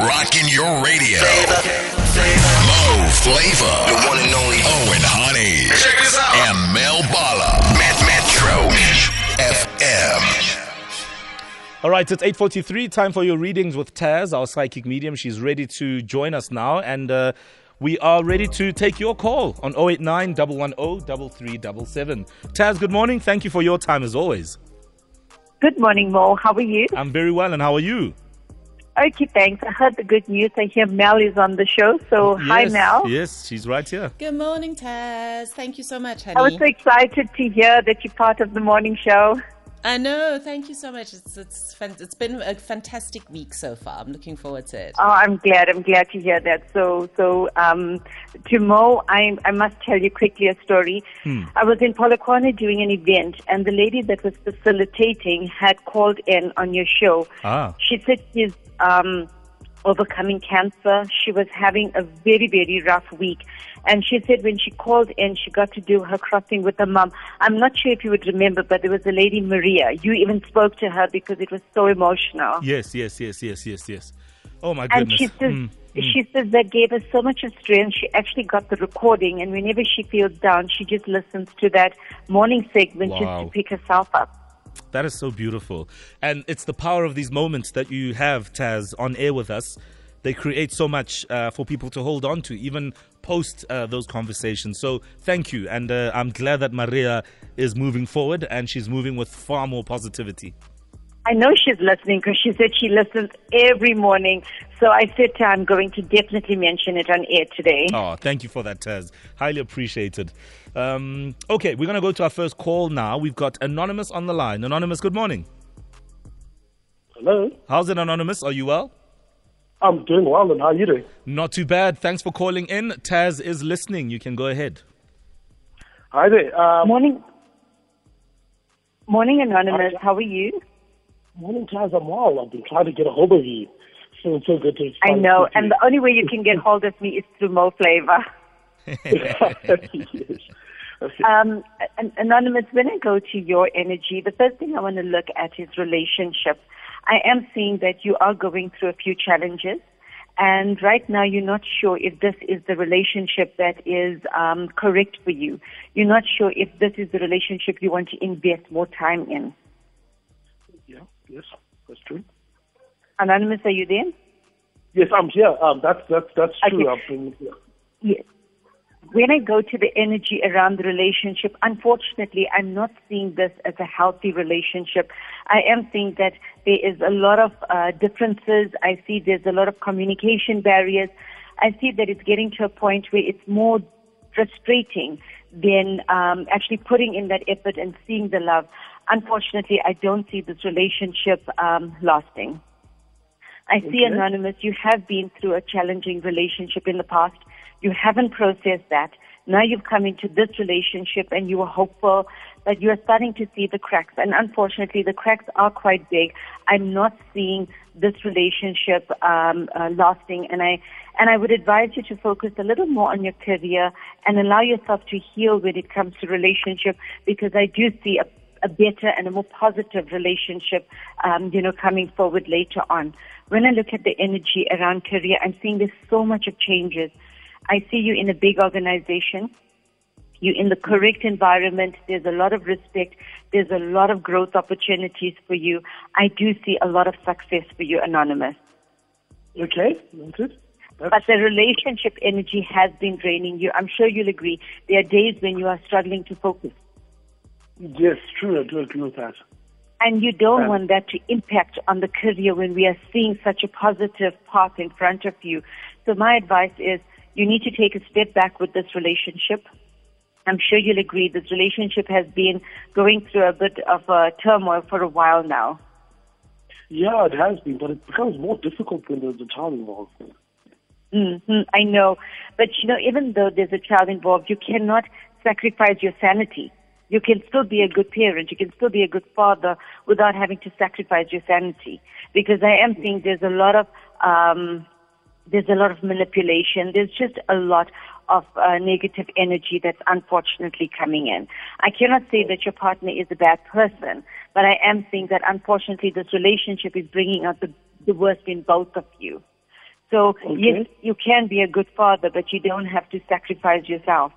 rocking your radio. Mo Flava. The one and only. Owen Honey. Check this out. And Mel Bala. Met Metro FM. All right, it's 8.43, time for your readings with Taz, our psychic medium. She's ready to join us now, and uh, we are ready to take your call on 089 110 3377. Taz, good morning. Thank you for your time as always. Good morning, Mo. How are you? I'm very well, and how are you? Okay, thanks. I heard the good news. I hear Mel is on the show. So, hi, Mel. Yes, she's right here. Good morning, Taz. Thank you so much, honey. I was so excited to hear that you're part of the morning show. I know. Thank you so much. It's it's fan- it's been a fantastic week so far. I'm looking forward to it. Oh, I'm glad. I'm glad to hear that. So, so um, to Mo, I, I must tell you quickly a story. I was in Polokwane doing an event, and the lady that was facilitating had called in on your show. Ah. She said she's um, overcoming cancer. She was having a very, very rough week. And she said when she called in, she got to do her crossing with her mum. I'm not sure if you would remember, but there was a lady, Maria. You even spoke to her because it was so emotional. Yes, yes, yes, yes, yes, yes. Oh, my goodness. And she says, Mm. she says that gave her so much of strength. She actually got the recording, and whenever she feels down, she just listens to that morning segment Wow. just to pick herself up. That is so beautiful. And it's the power of these moments that you have, Taz, on air with us. They create so much uh, for people to hold on to, even post uh, those conversations. So thank you. And uh, I'm glad that Maria is moving forward and she's moving with far more positivity. I know she's listening because she said she listens every morning. So I said to her, I'm going to definitely mention it on air today. Oh, thank you for that, Taz. Highly appreciated. Um, okay, we're going to go to our first call now. We've got Anonymous on the line. Anonymous, good morning. Hello. How's it, Anonymous? Are you well? I'm doing well, and how are you doing? Not too bad. Thanks for calling in. Taz is listening. You can go ahead. Hi there. Um, Morning. Morning, Anonymous. How are you? Morning, Taz. I'm. I've been trying to get a hold of you. So so good to. I know. And the only way you can get hold of me is through Mo Flava. yes. Um, Anonymous, when I go to your energy, the first thing I want to look at is relationship. I am seeing that you are going through a few challenges. And right now, you're not sure if this is the relationship that is um, correct for you. You're not sure if this is the relationship you want to invest more time in. Yeah. Yes. That's true. Anonymous, are you there? Yes, I'm here. Um, that's that's that's true. Okay. Been here. Yes. When I go to the energy around the relationship, unfortunately, I'm not seeing this as a healthy relationship. I am seeing that there is a lot of uh, differences. I see there's a lot of communication barriers. I see that it's getting to a point where it's more frustrating than um, actually putting in that effort and seeing the love. Unfortunately, I don't see this relationship um, lasting. I see, Anonymous, you have been through a challenging relationship in the past. You haven't processed that. Now you've come into this relationship and you are hopeful that you are starting to see the cracks. And unfortunately, the cracks are quite big. I'm not seeing this relationship um, uh, lasting. And I, and I would advise you to focus a little more on your career and allow yourself to heal when it comes to relationship because I do see a a better and a more positive relationship, um, you know, coming forward later on. When I look at the energy around career, I'm seeing there's so much of changes. I see you in a big organization. You're in the correct environment. There's a lot of respect. There's a lot of growth opportunities for you. I do see a lot of success for you, Anonymous. Okay. Noted. But the relationship energy has been draining you. I'm sure you'll agree. There are days when you are struggling to focus. Yes, true. I do agree with that. And you don't Um, want that to impact on the career when we are seeing such a positive path in front of you. So my advice is you need to take a step back with this relationship. I'm sure you'll agree this relationship has been going through a bit of a turmoil for a while now. Yeah, it has been, but it becomes more difficult when there's a child involved. hmm I know. But you know, even though there's a child involved, you cannot sacrifice your sanity. You can still be a good parent. You can still be a good father without having to sacrifice your sanity. Because I am seeing there's a lot of, um, there's a lot of manipulation. There's just a lot of uh, negative energy that's unfortunately coming in. I cannot say that your partner is a bad person, but I am seeing that unfortunately this relationship is bringing out the, the worst in both of you. So Okay. yes, you can be a good father, but you don't have to sacrifice yourself.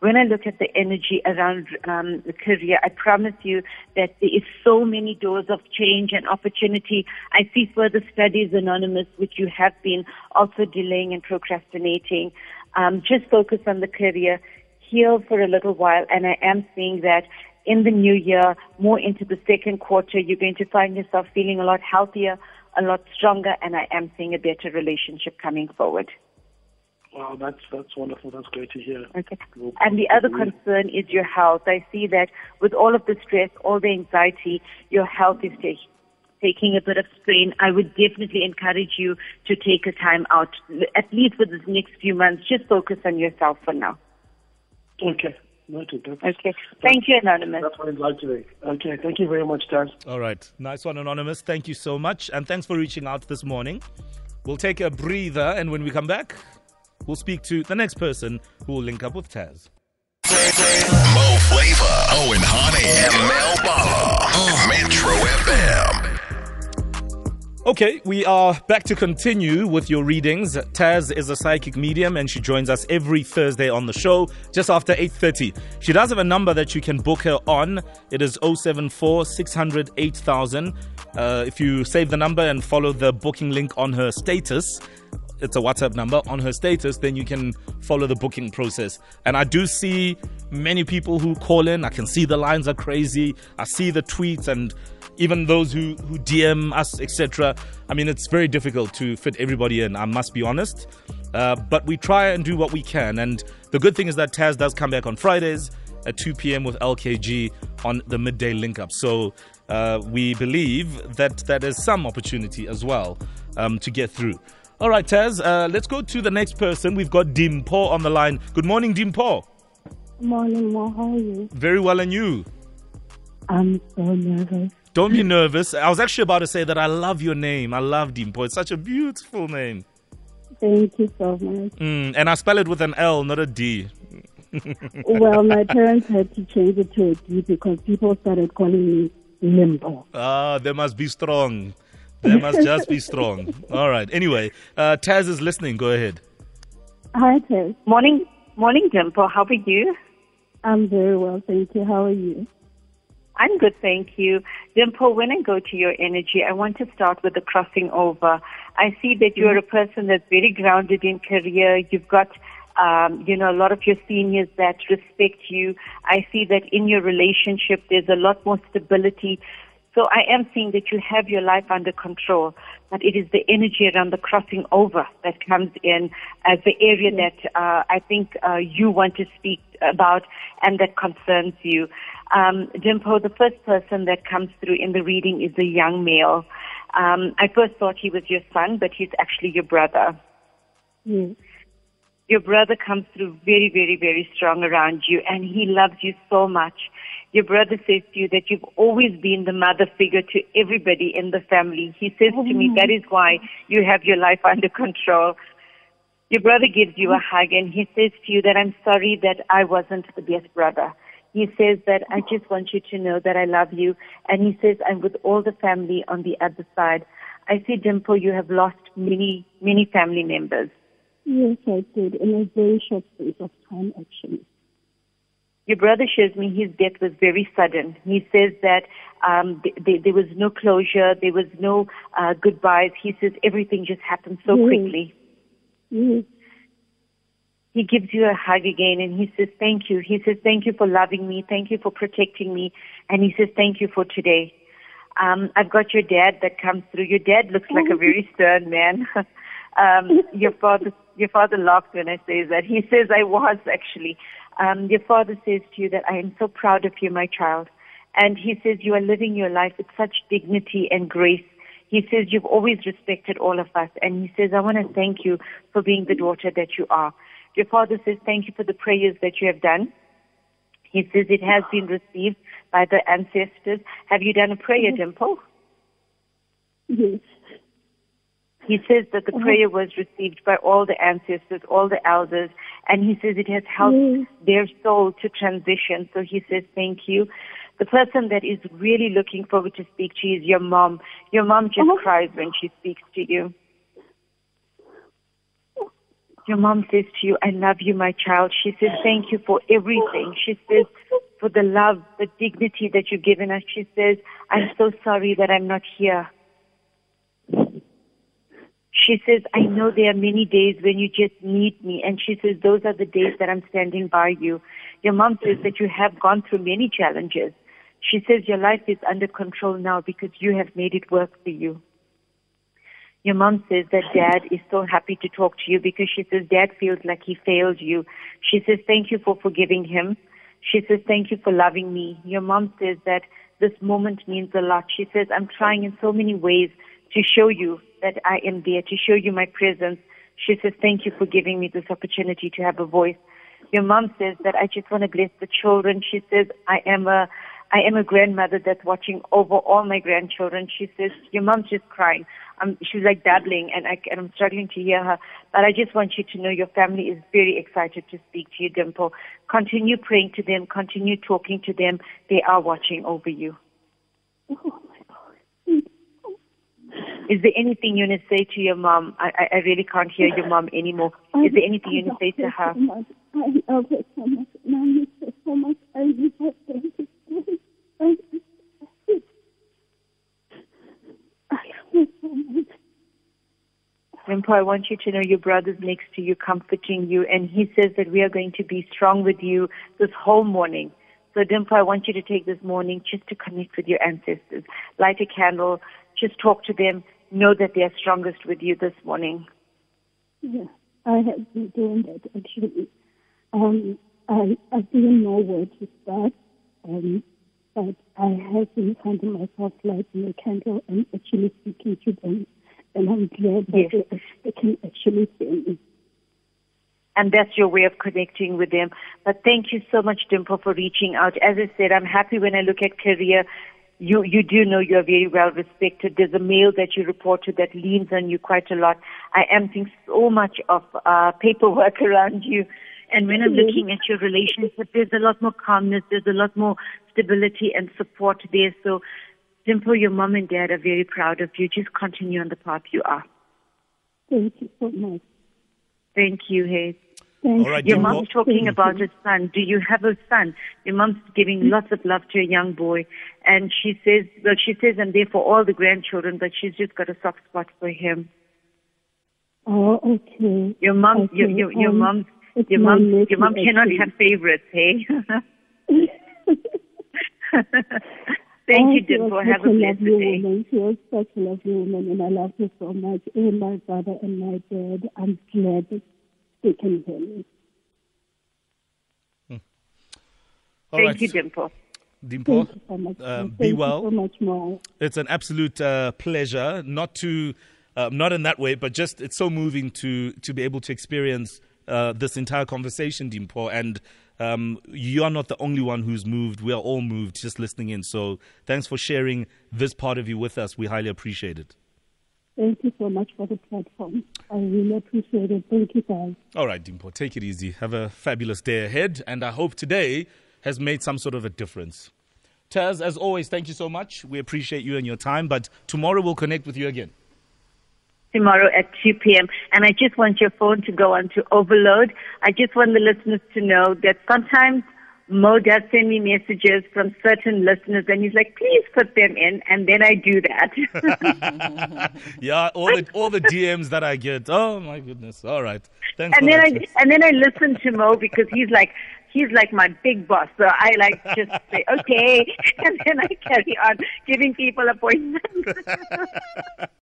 When I look at the energy around um, the career, I promise you that there is so many doors of change and opportunity. I see further studies, Anonymous, which you have been also delaying and procrastinating. Um, just focus on the career, heal for a little while, and I am seeing that in the new year, more into the second quarter, you're going to find yourself feeling a lot healthier, a lot stronger, and I am seeing a better relationship coming forward. Wow, that's that's wonderful. That's great to hear. Okay. And the other concern is your health. I see that with all of the stress, all the anxiety, your health is take, taking a bit of strain. I would definitely encourage you to take a time out, at least for the next few months. Just focus on yourself for now. Okay. Noted. That's, Okay. Thank you, Anonymous. That's what I'd like today. Okay. Thank you very much, Taz. All right. Nice one, Anonymous. Thank you so much. And thanks for reaching out this morning. We'll take a breather, and when we come back, we'll speak to the next person who will link up with Taz. Mo Flava, Owen Honey, and Mel Bala. Metro FM. Okay, we are back to continue with your readings. Taz is a psychic medium and she joins us every Thursday on the show just after 8:30. She does have a number that you can book her on. It is 074 600 8000. Uh, if you save the number and follow the booking link on her status, it's a WhatsApp number on her status, then you can follow the booking process. And I do see many people who call in. I can see the lines are crazy. I see the tweets and even those who, who DM us, etc. I mean, it's very difficult to fit everybody in, I must be honest. Uh, but we try and do what we can. And the good thing is that Taz does come back on Fridays at 2 p.m. with LKG on the midday link up. So uh, we believe that that is some opportunity as well um, to get through. All right, Taz, uh, let's go to the next person. We've got Dimpo on the line. Good morning, Dimpo. Morning, Mo. How are you? Very well, and you? I'm so nervous. Don't be nervous. I was actually about to say that I love your name. I love Dimpo. It's such a beautiful name. Thank you so much. Mm, and I spell it with an L, not a D. well, my parents had to change it to a D because people started calling me Limbo. Ah, they must be strong. They must just be strong. All right. Anyway, uh, Taz is listening. Go ahead. Hi, Taz. Morning, morning, Dimple. How are you? I'm very well, thank you. How are you? I'm good, thank you. Dimple, when I go to your energy, I want to start with the crossing over. I see that you're a person that's very grounded in career. You've got, um, you know, a lot of your seniors that respect you. I see that in your relationship, there's a lot more stability. So I am seeing that you have your life under control, but it is the energy around the crossing over that comes in as the area that uh, I think uh, you want to speak about and that concerns you. Um, Dimpo, the first person that comes through in the reading is a young male. Um, I first thought he was your son, but he's actually your brother. Yes. Your brother comes through very, very, very strong around you, and he loves you so much. Your brother says to you that you've always been the mother figure to everybody in the family. He says to me that is why you have your life under control. Your brother gives you a hug and he says to you that I'm sorry that I wasn't the best brother. He says that I just want you to know that I love you. And he says I'm with all the family on the other side. I see, Dimple, you have lost many, many family members. Yes, I did, in a very short space of time, actually. Your brother shows me his death was very sudden. He says that um, th- th- there was no closure, there was no uh, goodbyes. He says everything just happened so Yes. quickly. Yes. He gives you a hug again and he says, Thank you. He says, Thank you for loving me. Thank you for protecting me. And he says, Thank you for today. Um, I've got your dad that comes through. Your dad looks like a very stern man. um, your father, your father laughs when I say that. He says I was actually. Um, your father says to you that I am so proud of you, my child. And he says you are living your life with such dignity and grace. He says you've always respected all of us. And he says, I want to thank you for being the daughter that you are. Your father says, thank you for the prayers that you have done. He says it has been received by the ancestors. Have you done a prayer, Dimple? Yes. He says that the mm-hmm. prayer was received by all the ancestors, all the elders, and he says it has helped Yes. their soul to transition. So he says, thank you. The person that is really looking forward to speak to you is your mom. Your mom just Oh. cries when she speaks to you. Your mom says to you, I love you, my child. She says, thank you for everything. She says, for the love, the dignity that you've given us. She says, I'm so sorry that I'm not here. She says, I know there are many days when you just need me. And she says, those are the days that I'm standing by you. Your mom says that you have gone through many challenges. She says your life is under control now because you have made it work for you. Your mom says that dad is so happy to talk to you because she says dad feels like he failed you. She says thank you for forgiving him. She says thank you for loving me. Your mom says that this moment means a lot. She says I'm trying in so many ways to show you that I am there, to show you my presence. She says thank you for giving me this opportunity to have a voice. Your mom says that I just want to bless the children. She says I am a I am a grandmother that's watching over all my grandchildren. She says, your mom's just crying. Um, she's like babbling and, I, and I'm struggling to hear her. But I just want you to know your family is very excited to speak to you, Dimple. Continue praying to them. Continue talking to them. They are watching over you. Oh God. Is there anything you want to say to your mom? I, I really can't hear your mom anymore. Is there anything you want to say to her? I love her so much. And I miss her so much. I miss her. Thank you. I love her so much. Dimple, I want you to know your brother's next to you, comforting you, and he says that we are going to be strong with you this whole morning. So, Dimple, I want you to take this morning just to connect with your ancestors. Light a candle, just talk to them, know that they are strongest with you this morning. Yeah, I have been doing that actually. Um, I, I didn't know where to start, um, but I have been finding myself lighting a candle and actually speaking to them. And I'm glad that Yes. they, they can actually hear me. and that's your way of connecting with them. But thank you so much, Dimple, for reaching out. As I said, I'm happy when I look at career. You you do know you're very well respected. There's a male that you report to that leans on you quite a lot. I am seeing so much of uh, paperwork around you. And when I'm looking at your relationship, there's a lot more calmness, there's a lot more stability and support there. So, Dimple, your mom and dad are very proud of you. Just continue on the path you are. Thank you so much. Thank you, Hayes. Thank All right. Your Dimple. mom's talking about you. a son. Do you have a son? Your mom's giving lots of love to a young boy. And she says, well, she says I'm there for all the grandchildren, but she's just got a soft spot for him. Oh, okay. Your mom, Okay, your, your, your um, mom, your mom, your mom cannot have favorites, hey? Thank Oh, you, she was Dimple. such Have a blessed day. woman. She was such a lovely woman, and I love her so much. And my brother and my dad, I'm glad that they can hear me. All Thank right, you, Dimple. Dimple. Thank you so much. uh, Thank be you well. so much more. It's an absolute uh, pleasure, not to, uh, not in that way, but just it's so moving to to be able to experience uh, this entire conversation, Dimpo. And um, you are not the only one who's moved. We are all moved just listening in. So thanks for sharing this part of you with us. We highly appreciate it. Thank you so much for the platform. I really appreciate it. Thank you, guys. All right, Dimpo, take it easy. Have a fabulous day ahead, and I hope today has made some sort of a difference. Taz, as always, thank you so much. We appreciate you and your time, but tomorrow we'll connect with you again. tomorrow at 2 p.m. And I just want your phone to go on to overload. I just want the listeners to know that sometimes Mo does send me messages from certain listeners and he's like, please put them in. And then I do that. Yeah, all the all the DMs that I get. Oh my goodness. All right. Thanks and then. I, Taz. and then I listen to Mo because he's like, he's like my big boss. So I like just say, okay. And then I carry on giving people appointments.